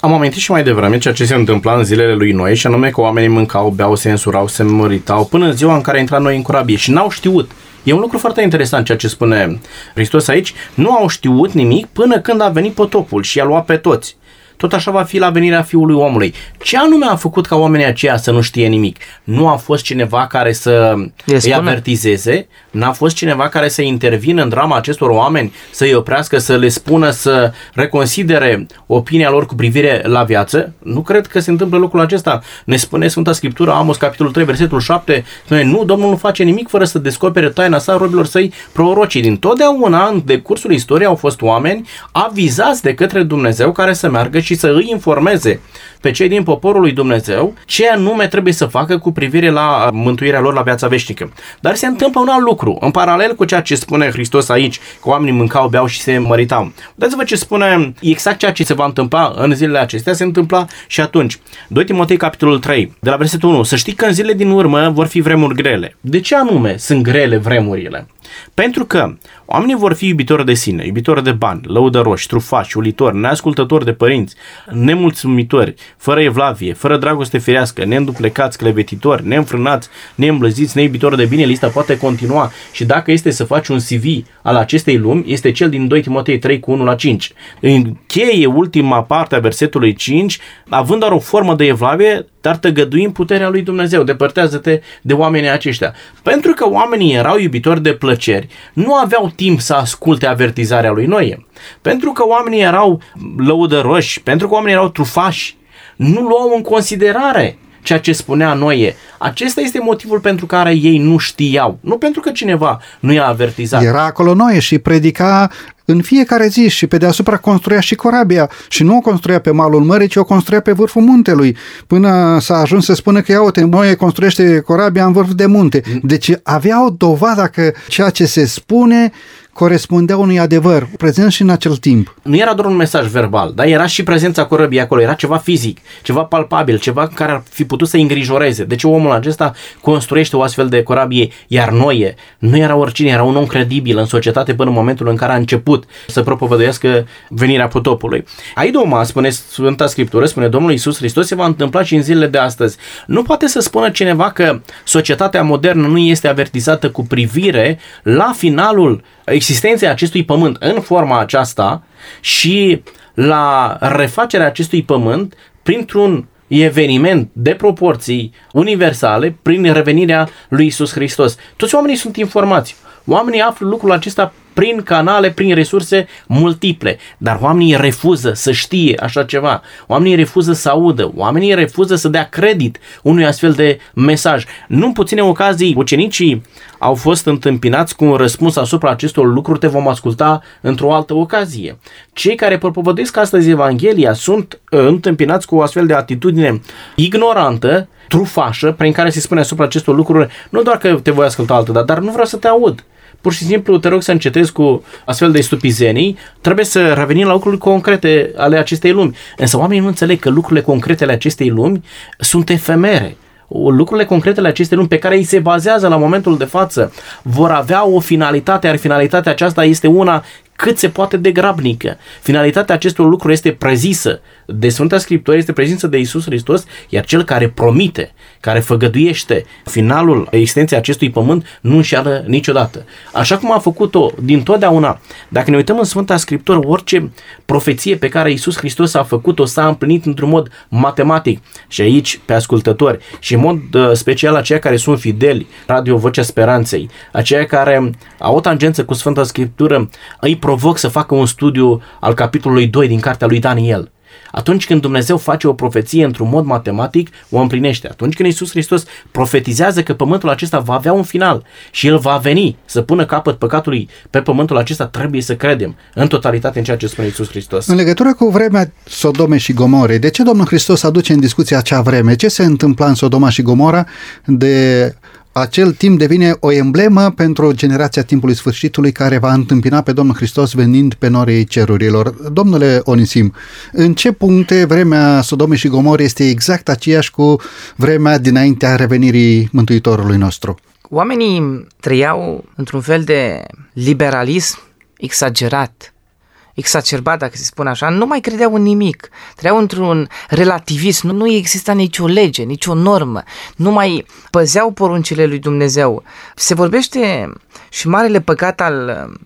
Am amintit și mai devreme ceea ce se întâmpla în zilele lui Noe și anume că oamenii mâncau, beau, se însurau, se măritau până în ziua în care a intrat Noe în corabie și n-au știut. E un lucru foarte interesant ceea ce spune Hristos aici. Nu au știut nimic până când a venit potopul și i-a luat pe toți tot așa va fi la venirea Fiului Omului. Ce anume a făcut ca oamenii aceia să nu știe nimic? Nu a fost cineva care să îi avertizeze, n-a fost cineva care să intervină în drama acestor oameni, să îi oprească, să le spună să reconsidere opinia lor cu privire la viață? Nu cred că se întâmplă lucrul acesta. Ne spune Sfânta Scriptură, Amos, capitolul 3, versetul 7, spune, nu, Domnul nu face nimic fără să descopere taina sa robilor săi prorocii. Din totdeauna, în decursul istoriei, au fost oameni avizați de către Dumnezeu care să meargă și și să îi informeze pe cei din poporul lui Dumnezeu ce anume trebuie să facă cu privire la mântuirea lor la viața veșnică. Dar se întâmplă un alt lucru, în paralel cu ceea ce spune Hristos aici, că oamenii mâncau, beau și se măritau. Dați-vă ce spune exact ceea ce se va întâmpla în zilele acestea, se întâmpla și atunci. 2 Timotei, capitolul 3, de la versetul 1. Să știi că în zilele din urmă vor fi vremuri grele. De ce anume sunt grele vremurile? Pentru că oamenii vor fi iubitori de sine, iubitori de bani, lăudăroși, trufași, ulitori, neascultători de părinți, nemulțumitori, fără evlavie, fără dragoste firească, neînduplecați, clevetitori, neînfrânați, neîmblăziți, neiubitori de bine, lista poate continua și dacă este să faci un CV al acestei lumi, este cel din 2 Timotei 3 cu 1 la 5. Încheie ultima parte a versetului 5, având doar o formă de evlavie, dar tăgăduim puterea lui Dumnezeu, depărtează-te de oamenii aceștia. Pentru că oamenii erau iubitori de plăceri, nu aveau timp să asculte avertizarea lui Noe. Pentru că oamenii erau lăudăroși, pentru că oamenii erau trufași, nu luau în considerare ceea ce spunea Noe. Acesta este motivul pentru care ei nu știau, nu pentru că cineva nu i-a avertizat. Era acolo Noe și predica în fiecare zi și pe deasupra construia și corabia și nu o construia pe malul mării, ci o construia pe vârful muntelui, până s-a ajuns să spună că ia uite, Noe construiește corabia în vârf de munte. Deci avea o dovadă că ceea ce se spune corespundea unui adevăr, prezent și în acel timp. Nu era doar un mesaj verbal, dar era și prezența corăbii acolo, era ceva fizic, ceva palpabil, ceva care ar fi putut să îngrijoreze. Deci omul acesta construiește o astfel de corabie, iar Noie nu era oricine, era un om credibil în societate până în momentul în care a început să propovăduiască venirea potopului. Aidoma, spune Sfânta Scriptură, spune Domnul Isus Hristos, se va întâmpla și în zilele de astăzi. Nu poate să spună cineva că societatea modernă nu este avertizată cu privire la finalul existenței acestui pământ în forma aceasta și la refacerea acestui pământ printr-un eveniment de proporții universale prin revenirea lui Isus Hristos. Toți oamenii sunt informați. Oamenii află lucrul acesta prin canale, prin resurse multiple. Dar oamenii refuză să știe așa ceva. Oamenii refuză să audă. Oamenii refuză să dea credit unui astfel de mesaj. Nu în puține ocazii, ucenicii au fost întâmpinați cu un răspuns asupra acestor lucruri, te vom asculta într-o altă ocazie. Cei care propovădesc astăzi Evanghelia sunt uh, întâmpinați cu o astfel de atitudine ignorantă, trufașă, prin care se spune asupra acestor lucruri, nu doar că te voi asculta altă dată, dar nu vreau să te aud pur și simplu te rog să încetezi cu astfel de stupizenii, trebuie să revenim la lucruri concrete ale acestei lumi. Însă oamenii nu înțeleg că lucrurile concrete ale acestei lumi sunt efemere lucrurile concrete ale acestei lumi pe care ei se bazează la momentul de față vor avea o finalitate, iar finalitatea aceasta este una cât se poate de grabnică. Finalitatea acestor lucruri este prezisă de Sfânta Scriptură, este prezință de Isus Hristos, iar cel care promite, care făgăduiește finalul existenței acestui pământ nu înșeală niciodată. Așa cum a făcut-o din totdeauna. Dacă ne uităm în Sfânta Scriptură, orice profeție pe care Isus Hristos a făcut-o s-a împlinit într-un mod matematic. Și aici, pe ascultători, și în mod uh, special aceia care sunt fideli, Radio Vocea Speranței, aceia care au o tangență cu Sfânta Scriptură, îi provoc să facă un studiu al capitolului 2 din cartea lui Daniel. Atunci când Dumnezeu face o profeție într-un mod matematic, o împlinește. Atunci când Iisus Hristos profetizează că pământul acesta va avea un final și El va veni să pună capăt păcatului pe pământul acesta, trebuie să credem în totalitate în ceea ce spune Iisus Hristos. În legătură cu vremea Sodome și Gomorei, de ce Domnul Hristos aduce în discuție acea vreme? Ce se întâmpla în Sodoma și Gomora de acel timp devine o emblemă pentru generația timpului sfârșitului care va întâmpina pe Domnul Hristos venind pe norii cerurilor. Domnule Onisim, în ce puncte vremea Sodomei și Gomorei este exact aceeași cu vremea dinaintea revenirii Mântuitorului nostru? Oamenii trăiau într-un fel de liberalism exagerat, exacerbat, dacă se spune așa, nu mai credeau în nimic. Trăiau într-un relativism, nu, nu exista nicio lege, nicio normă, nu mai păzeau poruncile lui Dumnezeu. Se vorbește și marele păcat al uh,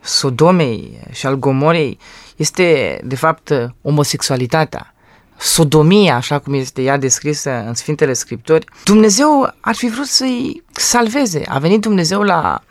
Sodomei și al Gomorei este, de fapt, omosexualitatea sodomia, așa cum este ea descrisă în Sfintele Scripturi, Dumnezeu ar fi vrut să-i salveze. A venit Dumnezeu la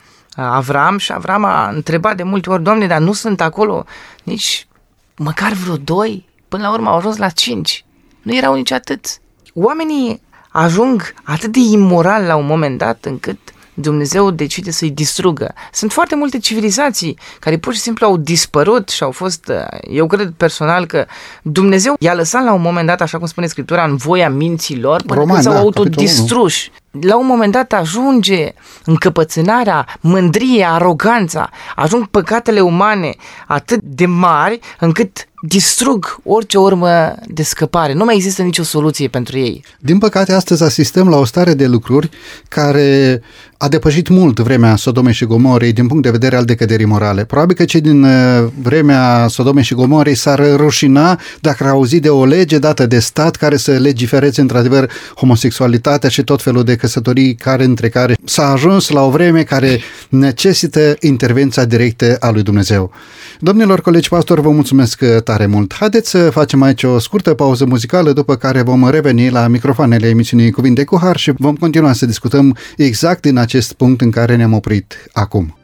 Avram și Avram a întrebat de multe ori, Doamne, dar nu sunt acolo nici măcar vreo doi? Până la urmă au ajuns la cinci. Nu erau nici atât. Oamenii ajung atât de imoral la un moment dat încât Dumnezeu decide să-i distrugă. Sunt foarte multe civilizații care pur și simplu au dispărut și au fost, eu cred personal că Dumnezeu i-a lăsat la un moment dat, așa cum spune Scriptura, în voia minților, până Roman, când s-au da, autodistruși. La un moment dat ajunge încăpățânarea, mândrie, aroganța, ajung păcatele umane atât de mari încât distrug orice urmă de scăpare. Nu mai există nicio soluție pentru ei. Din păcate, astăzi asistăm la o stare de lucruri care a depășit mult vremea Sodomei și Gomorei din punct de vedere al decăderii morale. Probabil că cei din uh, vremea Sodomei și Gomorei s-ar rușina dacă ar auzi de o lege dată de stat care să legifereze într-adevăr homosexualitatea și tot felul de căsătorii care între care s-a ajuns la o vreme care necesită intervenția directă a lui Dumnezeu. Domnilor colegi pastori, vă mulțumesc tare mult. Haideți să facem aici o scurtă pauză muzicală, după care vom reveni la microfoanele emisiunii Cuvinte cu Har și vom continua să discutăm exact din acest punct în care ne-am oprit acum.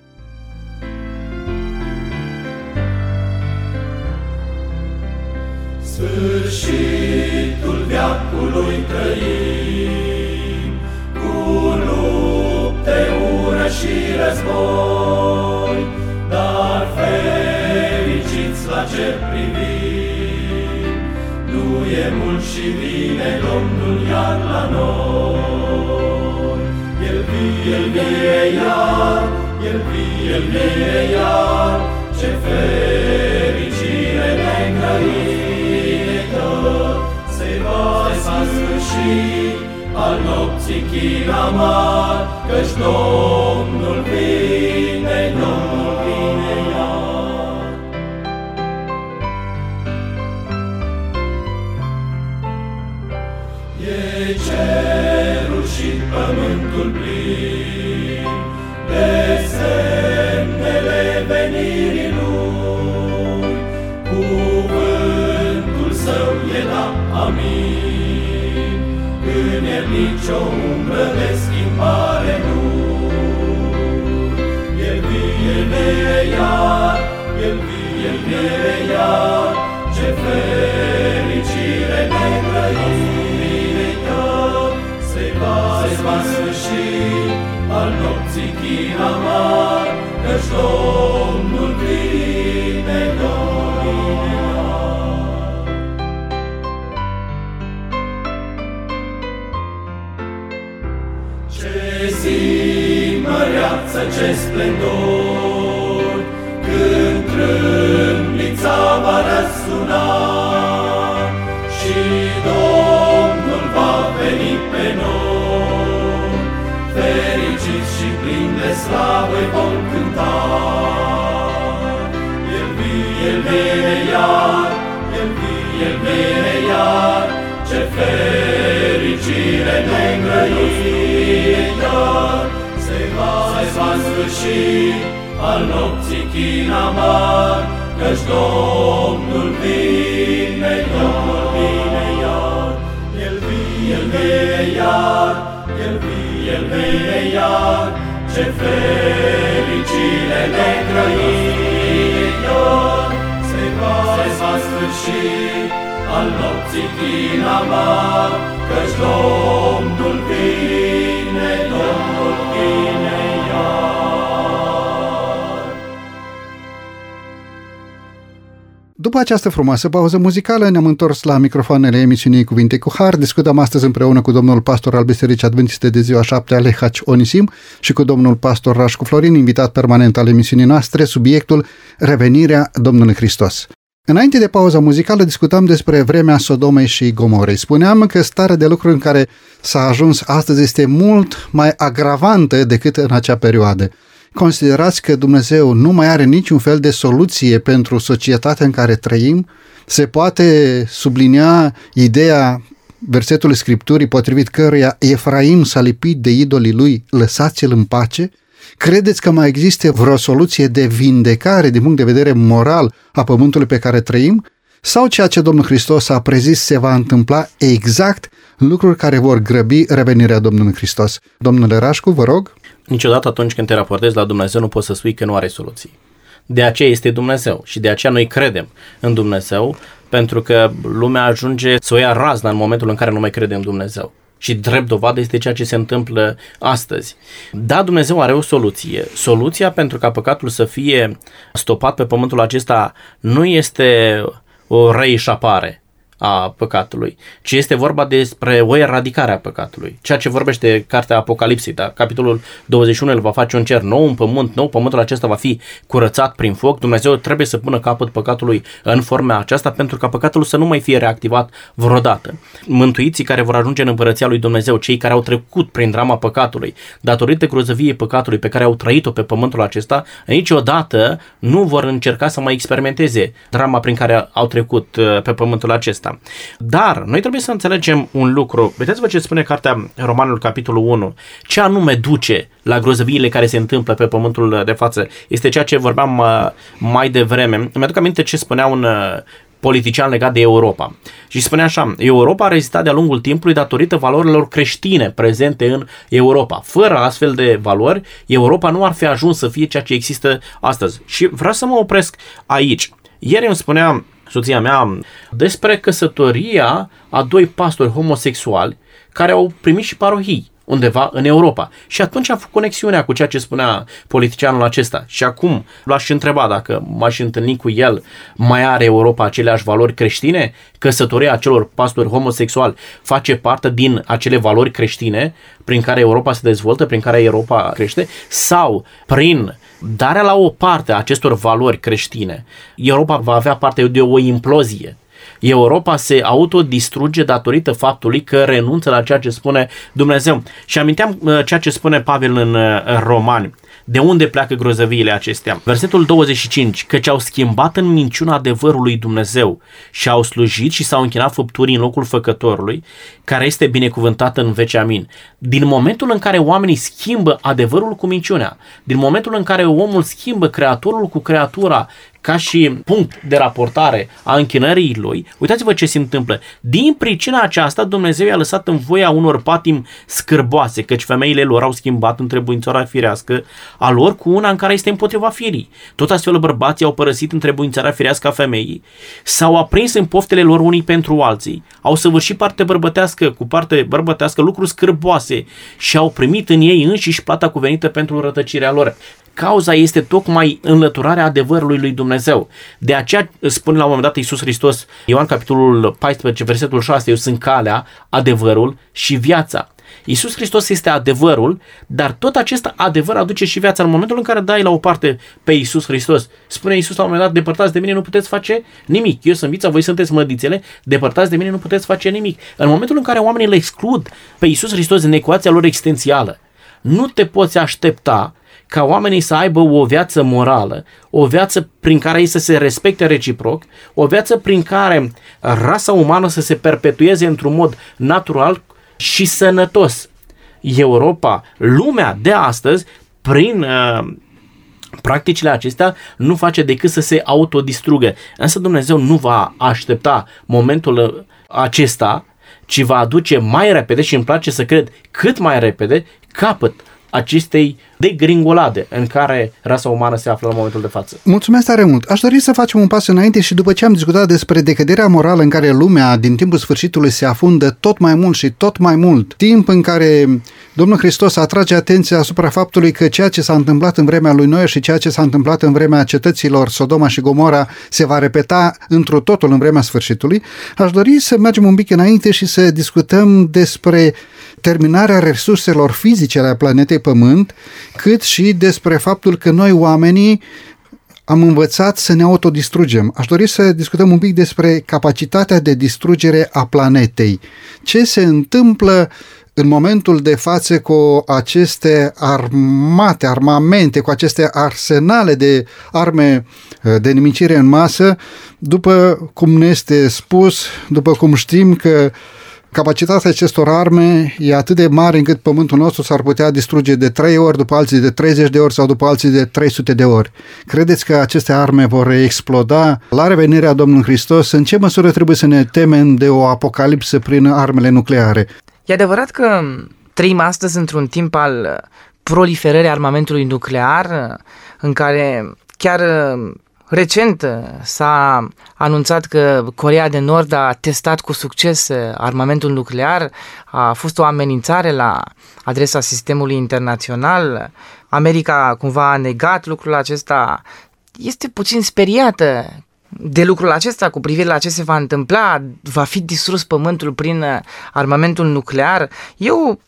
Sfârșitul veacului trăim, cu lupte, ură și război, e mult și vine Domnul iar la noi. El vie, el vie iar, el vie, el vie iar, ce fericire ne grăită, se va, se va sfârși al nopții chin amar, căci Domnul vine, Domnul pământul plin de semnele venirii Lui. Cuvântul Său e da, amin. În el nicio umbră de schimbare nu. El vie, el vie iar, el vie, el vie iar, ce fericire ne grăită, al nopții chin amar, căci Domnul vine, Domnul vine iar. Ce zi măreață, ce splendor, Când trâmbița plini de slavă vom cânta. El vine, El vine iar, El vine, El vine iar, Ce fericire ne îngrăită, Se va, se va sfârși al nopții chin amar, Căci Domnul vine, Domnul vine iar. El vine, El vine iar, El vine, El vine iar, Ce fericire ne grăită, Se va, se va sfârși al nopții chin amar, Căci Domnul vine, După această frumoasă pauză muzicală, ne-am întors la microfoanele emisiunii Cuvinte cu Har. Discutăm astăzi împreună cu domnul pastor al Bisericii Adventiste de ziua 7 Alehaci Onisim și cu domnul pastor Rașcu Florin, invitat permanent al emisiunii noastre, subiectul Revenirea Domnului Hristos. Înainte de pauza muzicală discutam despre vremea Sodomei și Gomorei. Spuneam că starea de lucruri în care s-a ajuns astăzi este mult mai agravantă decât în acea perioadă. Considerați că Dumnezeu nu mai are niciun fel de soluție pentru societatea în care trăim? Se poate sublinia ideea versetul Scripturii potrivit căruia Efraim s-a lipit de idolii lui, lăsați-l în pace? Credeți că mai există vreo soluție de vindecare din punct de vedere moral a pământului pe care trăim? Sau ceea ce Domnul Hristos a prezis se va întâmpla exact lucruri care vor grăbi revenirea Domnului Hristos? Domnule Rașcu, vă rog? Niciodată atunci când te raportezi la Dumnezeu nu poți să spui că nu are soluții. De aceea este Dumnezeu și de aceea noi credem în Dumnezeu pentru că lumea ajunge să o ia razna în momentul în care nu mai crede în Dumnezeu. Și drept dovadă este ceea ce se întâmplă astăzi. Da, Dumnezeu are o soluție. Soluția pentru ca păcatul să fie stopat pe pământul acesta nu este o reișapare, a păcatului, ci este vorba despre o eradicare a păcatului. Ceea ce vorbește cartea Apocalipsei, da? capitolul 21, el va face un cer nou, un pământ nou, pământul acesta va fi curățat prin foc. Dumnezeu trebuie să pună capăt păcatului în forma aceasta pentru ca păcatul să nu mai fie reactivat vreodată. Mântuiții care vor ajunge în împărăția lui Dumnezeu, cei care au trecut prin drama păcatului, datorită grozăviei păcatului pe care au trăit-o pe pământul acesta, niciodată nu vor încerca să mai experimenteze drama prin care au trecut uh, pe pământul acesta. Dar noi trebuie să înțelegem un lucru. Vedeți-vă ce spune cartea Romanul capitolul 1. Ce anume duce la grozăviile care se întâmplă pe pământul de față? Este ceea ce vorbeam uh, mai devreme. Îmi aduc aminte ce spunea un uh, politician legat de Europa. Și spunea așa, Europa a rezistat de-a lungul timpului datorită valorilor creștine prezente în Europa. Fără astfel de valori, Europa nu ar fi ajuns să fie ceea ce există astăzi. Și vreau să mă opresc aici. Ieri îmi spunea soția mea, despre căsătoria a doi pastori homosexuali care au primit și parohii undeva în Europa. Și atunci am făcut conexiunea cu ceea ce spunea politicianul acesta. Și acum l-aș întreba dacă m-aș întâlni cu el, mai are Europa aceleași valori creștine? Căsătoria acelor pastori homosexuali face parte din acele valori creștine prin care Europa se dezvoltă, prin care Europa crește? Sau prin darea la o parte a acestor valori creștine, Europa va avea parte de o implozie. Europa se autodistruge datorită faptului că renunță la ceea ce spune Dumnezeu. Și aminteam uh, ceea ce spune Pavel în uh, Romani. De unde pleacă grozăviile acestea? Versetul 25, căci au schimbat în minciuna adevărului Dumnezeu și au slujit și s-au închinat făpturii în locul făcătorului, care este binecuvântat în vece amin. Din momentul în care oamenii schimbă adevărul cu minciunea, din momentul în care omul schimbă creatorul cu creatura, ca și punct de raportare a închinării lui, uitați-vă ce se întâmplă. Din pricina aceasta, Dumnezeu i-a lăsat în voia unor patim scârboase, căci femeile lor au schimbat întrebuințarea firească a lor cu una în care este împotriva firii. Tot astfel bărbații au părăsit întrebuințarea firească a femeii, s-au aprins în poftele lor unii pentru alții, au săvârșit parte bărbătească cu parte bărbătească lucruri scârboase și au primit în ei înșiși plata cuvenită pentru rătăcirea lor. Cauza este tocmai înlăturarea adevărului lui Dumnezeu. De aceea spune la un moment dat Iisus Hristos, Ioan capitolul 14, versetul 6, eu sunt calea, adevărul și viața. Iisus Hristos este adevărul, dar tot acest adevăr aduce și viața. În momentul în care dai la o parte pe Iisus Hristos, spune Iisus la un moment dat, depărtați de mine, nu puteți face nimic. Eu sunt vița, voi sunteți mădițele, depărtați de mine, nu puteți face nimic. În momentul în care oamenii le exclud pe Iisus Hristos în ecuația lor existențială, nu te poți aștepta ca oamenii să aibă o viață morală, o viață prin care ei să se respecte reciproc, o viață prin care rasa umană să se perpetueze într-un mod natural și sănătos. Europa, lumea de astăzi, prin uh, practicile acestea, nu face decât să se autodistrugă. Însă Dumnezeu nu va aștepta momentul acesta, ci va aduce mai repede și îmi place să cred cât mai repede capăt acestei degringolade în care rasa umană se află în momentul de față. Mulțumesc tare mult! Aș dori să facem un pas înainte și după ce am discutat despre decăderea morală în care lumea din timpul sfârșitului se afundă tot mai mult și tot mai mult, timp în care Domnul Hristos atrage atenția asupra faptului că ceea ce s-a întâmplat în vremea lui Noe și ceea ce s-a întâmplat în vremea cetăților Sodoma și Gomora se va repeta într totul în vremea sfârșitului, aș dori să mergem un pic înainte și să discutăm despre terminarea resurselor fizice ale planetei Pământ, cât și despre faptul că noi oamenii am învățat să ne autodistrugem. Aș dori să discutăm un pic despre capacitatea de distrugere a planetei. Ce se întâmplă în momentul de față cu aceste armate, armamente, cu aceste arsenale de arme uh, de nimicire în masă, după cum ne este spus, după cum știm că capacitatea acestor arme e atât de mare încât pământul nostru s-ar putea distruge de 3 ori, după alții de 30 de ori sau după alții de 300 de ori. Credeți că aceste arme vor exploda la revenirea Domnului Hristos? În ce măsură trebuie să ne temem de o apocalipsă prin armele nucleare? E adevărat că trăim astăzi într-un timp al proliferării armamentului nuclear, în care chiar recent s-a anunțat că Corea de Nord a testat cu succes armamentul nuclear, a fost o amenințare la adresa sistemului internațional. America cumva a negat lucrul acesta. Este puțin speriată de lucrul acesta cu privire la ce se va întâmpla, va fi distrus pământul prin uh, armamentul nuclear. Eu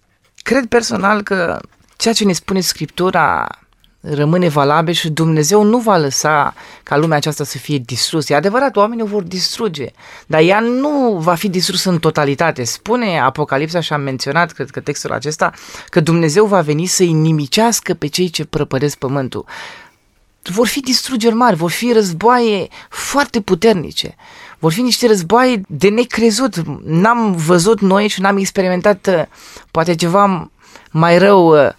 cred personal că ceea ce ne spune Scriptura rămâne valabil și Dumnezeu nu va lăsa ca lumea aceasta să fie distrusă. E adevărat, oamenii o vor distruge, dar ea nu va fi distrusă în totalitate. Spune Apocalipsa și am menționat, cred că textul acesta, că Dumnezeu va veni să-i nimicească pe cei ce prăpădesc pământul vor fi distrugeri mari, vor fi războaie foarte puternice, vor fi niște războaie de necrezut. N-am văzut noi și n-am experimentat uh, poate ceva mai rău uh,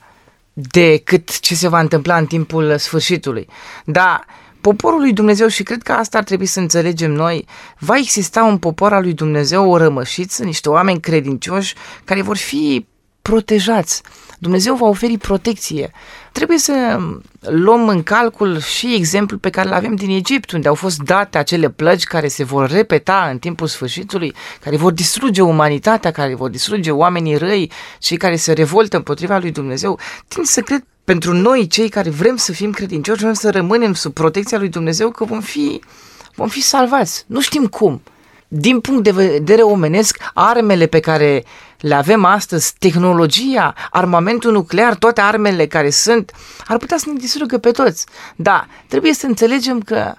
decât ce se va întâmpla în timpul sfârșitului. Dar poporul lui Dumnezeu, și cred că asta ar trebui să înțelegem noi, va exista un popor al lui Dumnezeu, o rămășiță, niște oameni credincioși care vor fi protejați. Dumnezeu va oferi protecție. Trebuie să luăm în calcul și exemplul pe care îl avem din Egipt, unde au fost date acele plăgi care se vor repeta în timpul sfârșitului, care vor distruge umanitatea, care vor distruge oamenii răi, cei care se revoltă împotriva lui Dumnezeu. Tind să cred pentru noi, cei care vrem să fim credincioși, vrem să rămânem sub protecția lui Dumnezeu, că vom fi, vom fi salvați. Nu știm cum. Din punct de vedere omenesc, armele pe care le avem astăzi, tehnologia, armamentul nuclear, toate armele care sunt, ar putea să ne distrugă pe toți. Da, trebuie să înțelegem că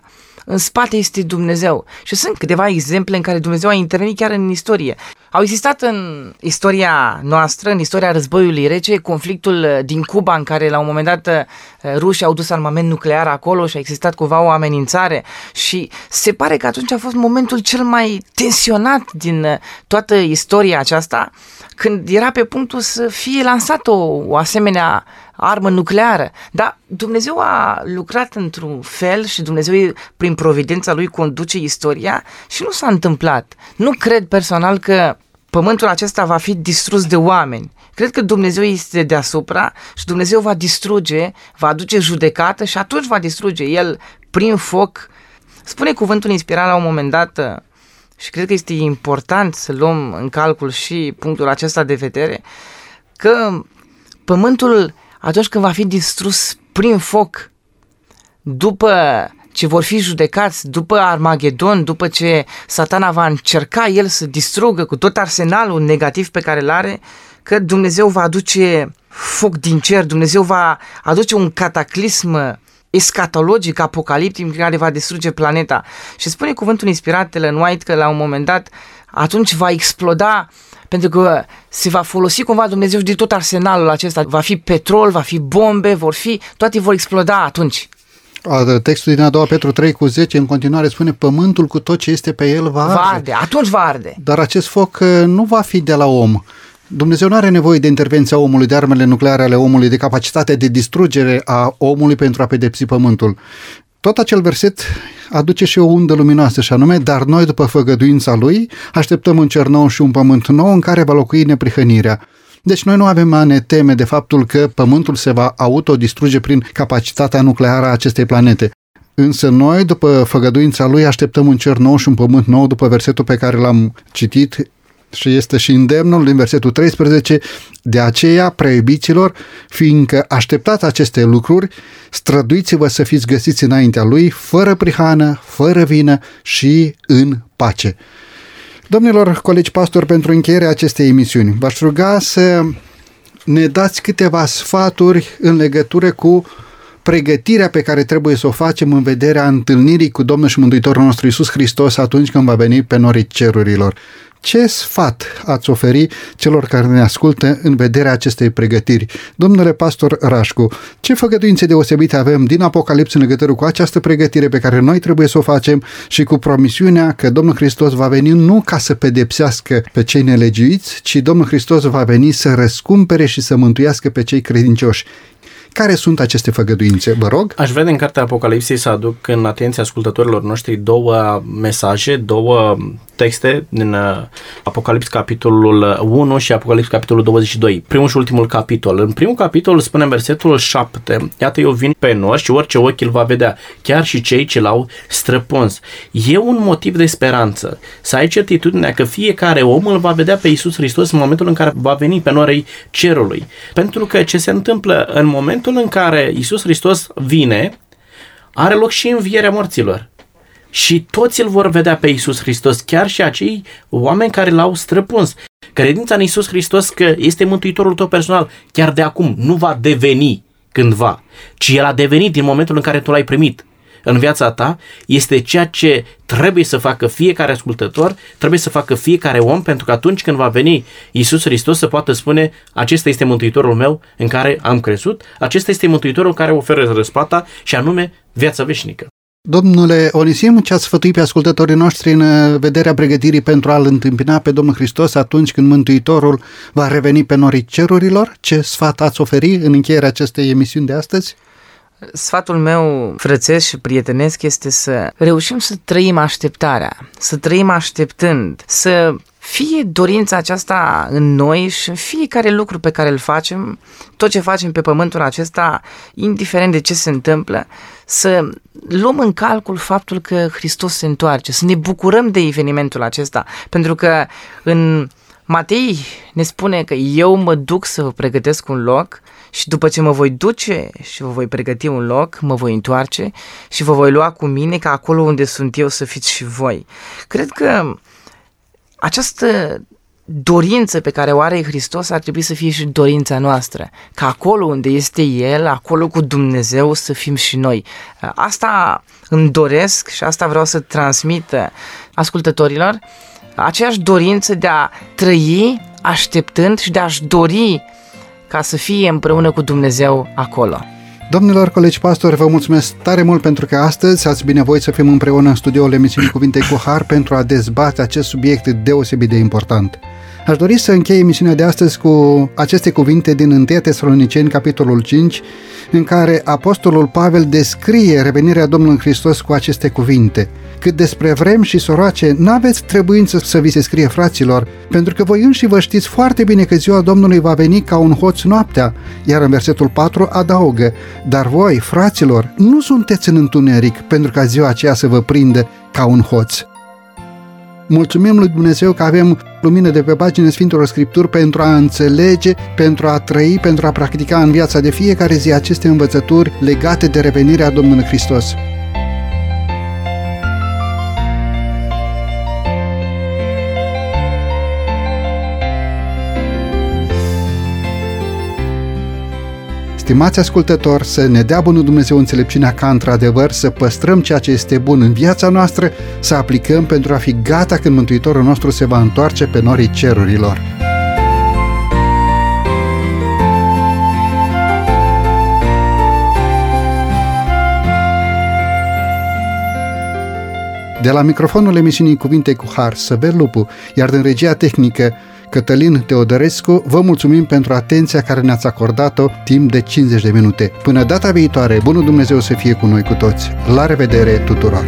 în spate este Dumnezeu. Și sunt câteva exemple în care Dumnezeu a intervenit chiar în istorie. Au existat în istoria noastră, în istoria războiului rece, conflictul din Cuba în care la un moment dat rușii au dus armament nuclear acolo și a existat cumva o amenințare. Și se pare că atunci a fost momentul cel mai tensionat din toată istoria aceasta când era pe punctul să fie lansată o, o asemenea armă nucleară. Dar Dumnezeu a lucrat într-un fel și Dumnezeu prin providența lui conduce istoria și nu s-a întâmplat. Nu cred personal că pământul acesta va fi distrus de oameni. Cred că Dumnezeu este deasupra și Dumnezeu va distruge, va aduce judecată și atunci va distruge El prin foc. Spune cuvântul inspirat la un moment dat și cred că este important să luăm în calcul și punctul acesta de vedere, că pământul atunci când va fi distrus prin foc, după ce vor fi judecați, după Armagedon, după ce satana va încerca el să distrugă cu tot arsenalul negativ pe care îl are, că Dumnezeu va aduce foc din cer, Dumnezeu va aduce un cataclism escatologic, apocaliptic, care va distruge planeta. Și spune cuvântul inspirat Ellen White că la un moment dat atunci va exploda pentru că se va folosi cumva Dumnezeu de tot arsenalul acesta. Va fi petrol, va fi bombe, vor fi, toate vor exploda atunci. Textul din a doua Petru 3 cu 10 în continuare spune pământul cu tot ce este pe el va arde. Va arde, atunci va arde. Dar acest foc uh, nu va fi de la om. Dumnezeu nu are nevoie de intervenția omului, de armele nucleare ale omului, de capacitatea de distrugere a omului pentru a pedepsi pământul. Tot acel verset aduce și o undă luminoasă și anume, dar noi după făgăduința lui așteptăm un cer nou și un pământ nou în care va locui neprihănirea. Deci noi nu avem a ne teme de faptul că pământul se va autodistruge prin capacitatea nucleară a acestei planete. Însă noi, după făgăduința lui, așteptăm un cer nou și un pământ nou, după versetul pe care l-am citit și este și îndemnul din versetul 13, de aceea, preiubiților, fiindcă așteptați aceste lucruri, străduiți-vă să fiți găsiți înaintea Lui, fără prihană, fără vină și în pace. Domnilor colegi pastori, pentru încheierea acestei emisiuni, v-aș ruga să ne dați câteva sfaturi în legătură cu pregătirea pe care trebuie să o facem în vederea întâlnirii cu Domnul și Mântuitorul nostru Isus Hristos atunci când va veni pe norii cerurilor ce sfat ați oferi celor care ne ascultă în vederea acestei pregătiri? Domnule pastor Rașcu, ce făgăduințe deosebite avem din Apocalips în legătură cu această pregătire pe care noi trebuie să o facem și cu promisiunea că Domnul Hristos va veni nu ca să pedepsească pe cei nelegiuiți, ci Domnul Hristos va veni să răscumpere și să mântuiască pe cei credincioși. Care sunt aceste făgăduințe, vă rog? Aș vrea din cartea Apocalipsei să aduc în atenția ascultătorilor noștri două mesaje, două texte din uh, Apocalips capitolul 1 și Apocalips capitolul 22. Primul și ultimul capitol. În primul capitol spune în versetul 7, Iată eu vin pe nor și orice ochi îl va vedea, chiar și cei ce l-au străpuns. E un motiv de speranță. Să ai certitudinea că fiecare om îl va vedea pe Iisus Hristos în momentul în care va veni pe norei cerului. Pentru că ce se întâmplă în momentul în care Iisus Hristos vine, are loc și învierea morților și toți îl vor vedea pe Isus Hristos, chiar și acei oameni care l-au străpuns. Credința în Isus Hristos că este mântuitorul tău personal, chiar de acum, nu va deveni cândva, ci el a devenit din momentul în care tu l-ai primit în viața ta, este ceea ce trebuie să facă fiecare ascultător, trebuie să facă fiecare om, pentru că atunci când va veni Isus Hristos să poată spune, acesta este Mântuitorul meu în care am crezut, acesta este Mântuitorul care oferă răspata și anume viața veșnică. Domnule Onisim, ce ați sfătuit pe ascultătorii noștri în uh, vederea pregătirii pentru a-L întâmpina pe Domnul Hristos atunci când Mântuitorul va reveni pe norii cerurilor? Ce sfat ați oferi în încheierea acestei emisiuni de astăzi? Sfatul meu frățesc și prietenesc este să reușim să trăim așteptarea, să trăim așteptând, să fie dorința aceasta în noi și în fiecare lucru pe care îl facem, tot ce facem pe pământul acesta, indiferent de ce se întâmplă, să luăm în calcul faptul că Hristos se întoarce, să ne bucurăm de evenimentul acesta, pentru că în Matei ne spune că eu mă duc să vă pregătesc un loc și după ce mă voi duce și vă voi pregăti un loc, mă voi întoarce și vă voi lua cu mine ca acolo unde sunt eu să fiți și voi. Cred că această dorință pe care o are Hristos ar trebui să fie și dorința noastră. Ca acolo unde este El, acolo cu Dumnezeu să fim și noi. Asta îmi doresc și asta vreau să transmit ascultătorilor, aceeași dorință de a trăi așteptând și de a-și dori ca să fie împreună cu Dumnezeu acolo. Domnilor colegi pastori, vă mulțumesc tare mult pentru că astăzi ați binevoit să fim împreună în studioul emisiunii Cuvinte cu Har pentru a dezbate acest subiect deosebit de important. Aș dori să închei emisiunea de astăzi cu aceste cuvinte din 1 Tesaloniceni, capitolul 5, în care Apostolul Pavel descrie revenirea Domnului Hristos cu aceste cuvinte. Cât despre vrem și soroace, n-aveți trebuință să vi se scrie fraților, pentru că voi înși vă știți foarte bine că ziua Domnului va veni ca un hoț noaptea, iar în versetul 4 adaugă, dar voi, fraților, nu sunteți în întuneric pentru ca ziua aceea să vă prindă ca un hoț. Mulțumim lui Dumnezeu că avem lumină de pe pagina Sfintelor Scripturi pentru a înțelege, pentru a trăi, pentru a practica în viața de fiecare zi aceste învățături legate de revenirea Domnului Hristos. Stimați ascultători, să ne dea Bunul Dumnezeu înțelepciunea ca într-adevăr să păstrăm ceea ce este bun în viața noastră, să aplicăm pentru a fi gata când Mântuitorul nostru se va întoarce pe norii cerurilor. De la microfonul emisiunii Cuvinte cu Har, Săber Lupu, iar din regia tehnică, Cătălin Teodorescu, vă mulțumim pentru atenția care ne-ați acordat-o timp de 50 de minute. Până data viitoare, bunul Dumnezeu să fie cu noi cu toți. La revedere tuturor!